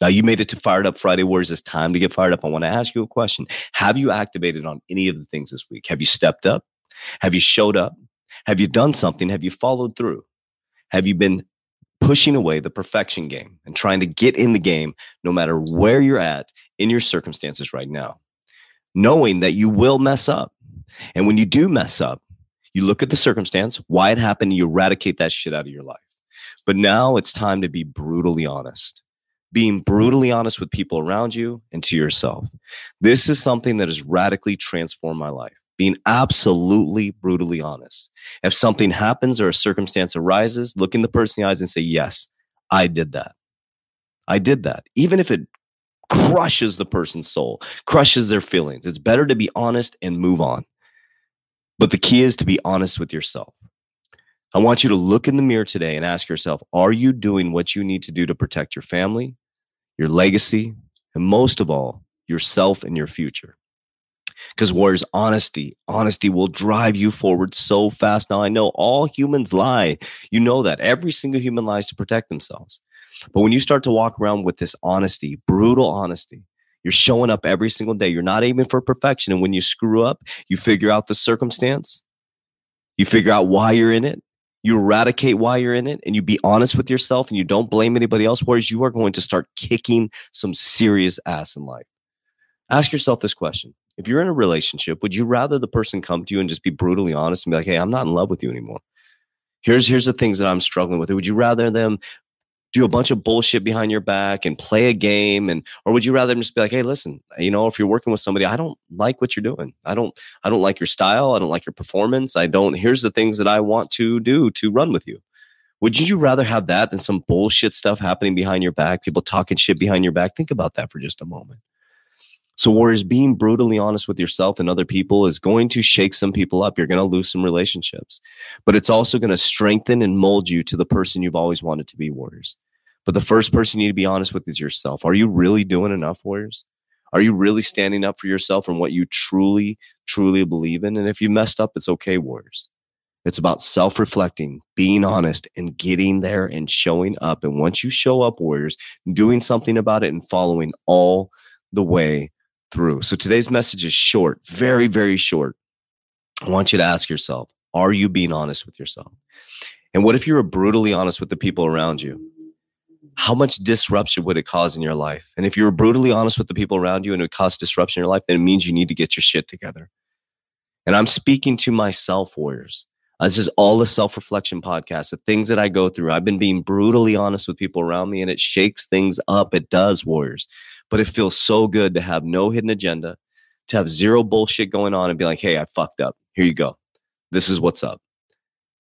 Now you made it to Fired Up Friday Warriors. It's time to get fired up. I want to ask you a question. Have you activated on any of the things this week? Have you stepped up? Have you showed up? Have you done something? Have you followed through? Have you been pushing away the perfection game and trying to get in the game no matter where you're at in your circumstances right now? Knowing that you will mess up. And when you do mess up, you look at the circumstance, why it happened, you eradicate that shit out of your life. But now it's time to be brutally honest being brutally honest with people around you and to yourself. This is something that has radically transformed my life. Being absolutely brutally honest. If something happens or a circumstance arises, look in the person in the eyes and say, Yes, I did that. I did that. Even if it crushes the person's soul, crushes their feelings, it's better to be honest and move on. But the key is to be honest with yourself. I want you to look in the mirror today and ask yourself Are you doing what you need to do to protect your family, your legacy, and most of all, yourself and your future? Because, Warriors, honesty, honesty will drive you forward so fast. Now, I know all humans lie. You know that. Every single human lies to protect themselves. But when you start to walk around with this honesty, brutal honesty, you're showing up every single day. You're not aiming for perfection. And when you screw up, you figure out the circumstance, you figure out why you're in it, you eradicate why you're in it and you be honest with yourself and you don't blame anybody else, whereas you are going to start kicking some serious ass in life. Ask yourself this question. If you're in a relationship, would you rather the person come to you and just be brutally honest and be like, hey, I'm not in love with you anymore? Here's here's the things that I'm struggling with. Would you rather them do a bunch of bullshit behind your back and play a game and or would you rather just be like hey listen you know if you're working with somebody i don't like what you're doing. I don't i don't like your style. I don't like your performance. I don't here's the things that i want to do to run with you. Would you rather have that than some bullshit stuff happening behind your back people talking shit behind your back? Think about that for just a moment. So, Warriors, being brutally honest with yourself and other people is going to shake some people up. You're going to lose some relationships, but it's also going to strengthen and mold you to the person you've always wanted to be, Warriors. But the first person you need to be honest with is yourself. Are you really doing enough, Warriors? Are you really standing up for yourself and what you truly, truly believe in? And if you messed up, it's okay, Warriors. It's about self reflecting, being honest, and getting there and showing up. And once you show up, Warriors, doing something about it and following all the way through. So today's message is short, very, very short. I want you to ask yourself Are you being honest with yourself? And what if you were brutally honest with the people around you? How much disruption would it cause in your life? And if you were brutally honest with the people around you and it would cause disruption in your life, then it means you need to get your shit together. And I'm speaking to myself, warriors. Uh, this is all a self reflection podcast. The things that I go through, I've been being brutally honest with people around me and it shakes things up. It does, warriors but it feels so good to have no hidden agenda, to have zero bullshit going on and be like, hey, I fucked up. Here you go. This is what's up.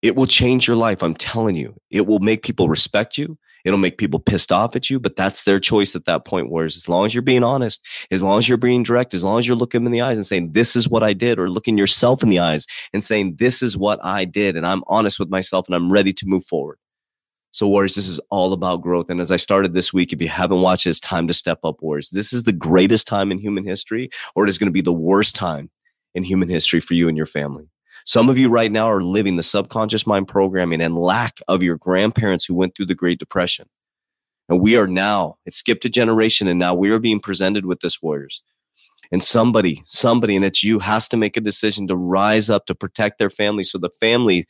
It will change your life. I'm telling you, it will make people respect you. It'll make people pissed off at you, but that's their choice at that point. Whereas as long as you're being honest, as long as you're being direct, as long as you're looking in the eyes and saying, This is what I did, or looking yourself in the eyes and saying, This is what I did, and I'm honest with myself and I'm ready to move forward. So, Warriors, this is all about growth. And as I started this week, if you haven't watched it, it's time to step up, Warriors. This is the greatest time in human history, or it is going to be the worst time in human history for you and your family. Some of you right now are living the subconscious mind programming and lack of your grandparents who went through the Great Depression. And we are now, it skipped a generation, and now we are being presented with this, Warriors. And somebody, somebody, and it's you, has to make a decision to rise up to protect their family so the family,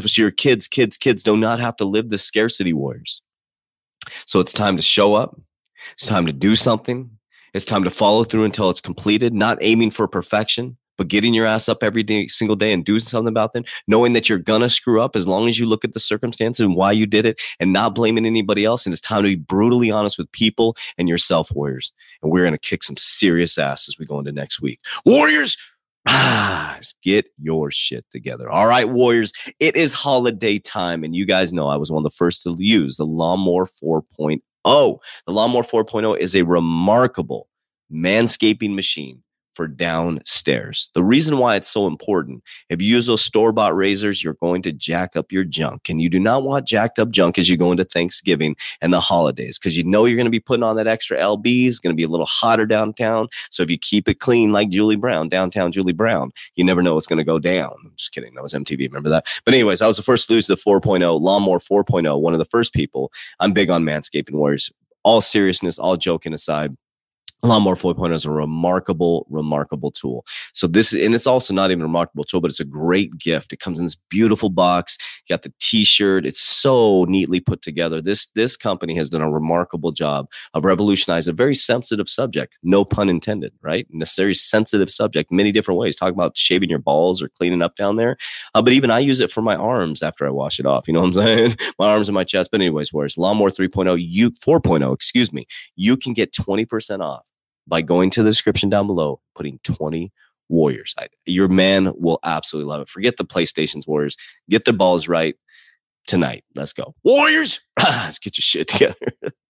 so your kids, kids, kids do not have to live the scarcity, Warriors. So it's time to show up. It's time to do something. It's time to follow through until it's completed, not aiming for perfection, but getting your ass up every day, single day and doing something about them, knowing that you're gonna screw up as long as you look at the circumstances and why you did it and not blaming anybody else. And it's time to be brutally honest with people and yourself, Warriors. And we're gonna kick some serious ass as we go into next week. Warriors, rise, get your shit together. All right, Warriors, it is holiday time. And you guys know I was one of the first to use the Lawnmower 4.0. The Lawnmower 4.0 is a remarkable manscaping machine for downstairs. The reason why it's so important, if you use those store bought razors, you're going to jack up your junk. And you do not want jacked up junk as you go into Thanksgiving and the holidays because you know you're going to be putting on that extra LB. It's going to be a little hotter downtown. So if you keep it clean like Julie Brown, downtown Julie Brown, you never know what's going to go down. I'm just kidding. That was MTV. Remember that? But, anyways, I was the first to lose the 4.0, Lawnmower 4.0, one of the first people. I'm big on manscaping warriors. All seriousness, all joking aside Lawnmower 4.0 is a remarkable, remarkable tool. So this, and it's also not even a remarkable tool, but it's a great gift. It comes in this beautiful box. You got the T-shirt. It's so neatly put together. This this company has done a remarkable job of revolutionizing a very sensitive subject. No pun intended, right? A very sensitive subject, many different ways. Talk about shaving your balls or cleaning up down there. Uh, but even I use it for my arms after I wash it off. You know what I'm saying? my arms and my chest. But anyways, whereas Lawnmower 3.0, you 4.0, excuse me, you can get 20% off by going to the description down below, putting 20 Warriors. I, your man will absolutely love it. Forget the PlayStation's Warriors. Get the balls right tonight. Let's go. Warriors, let's get your shit together.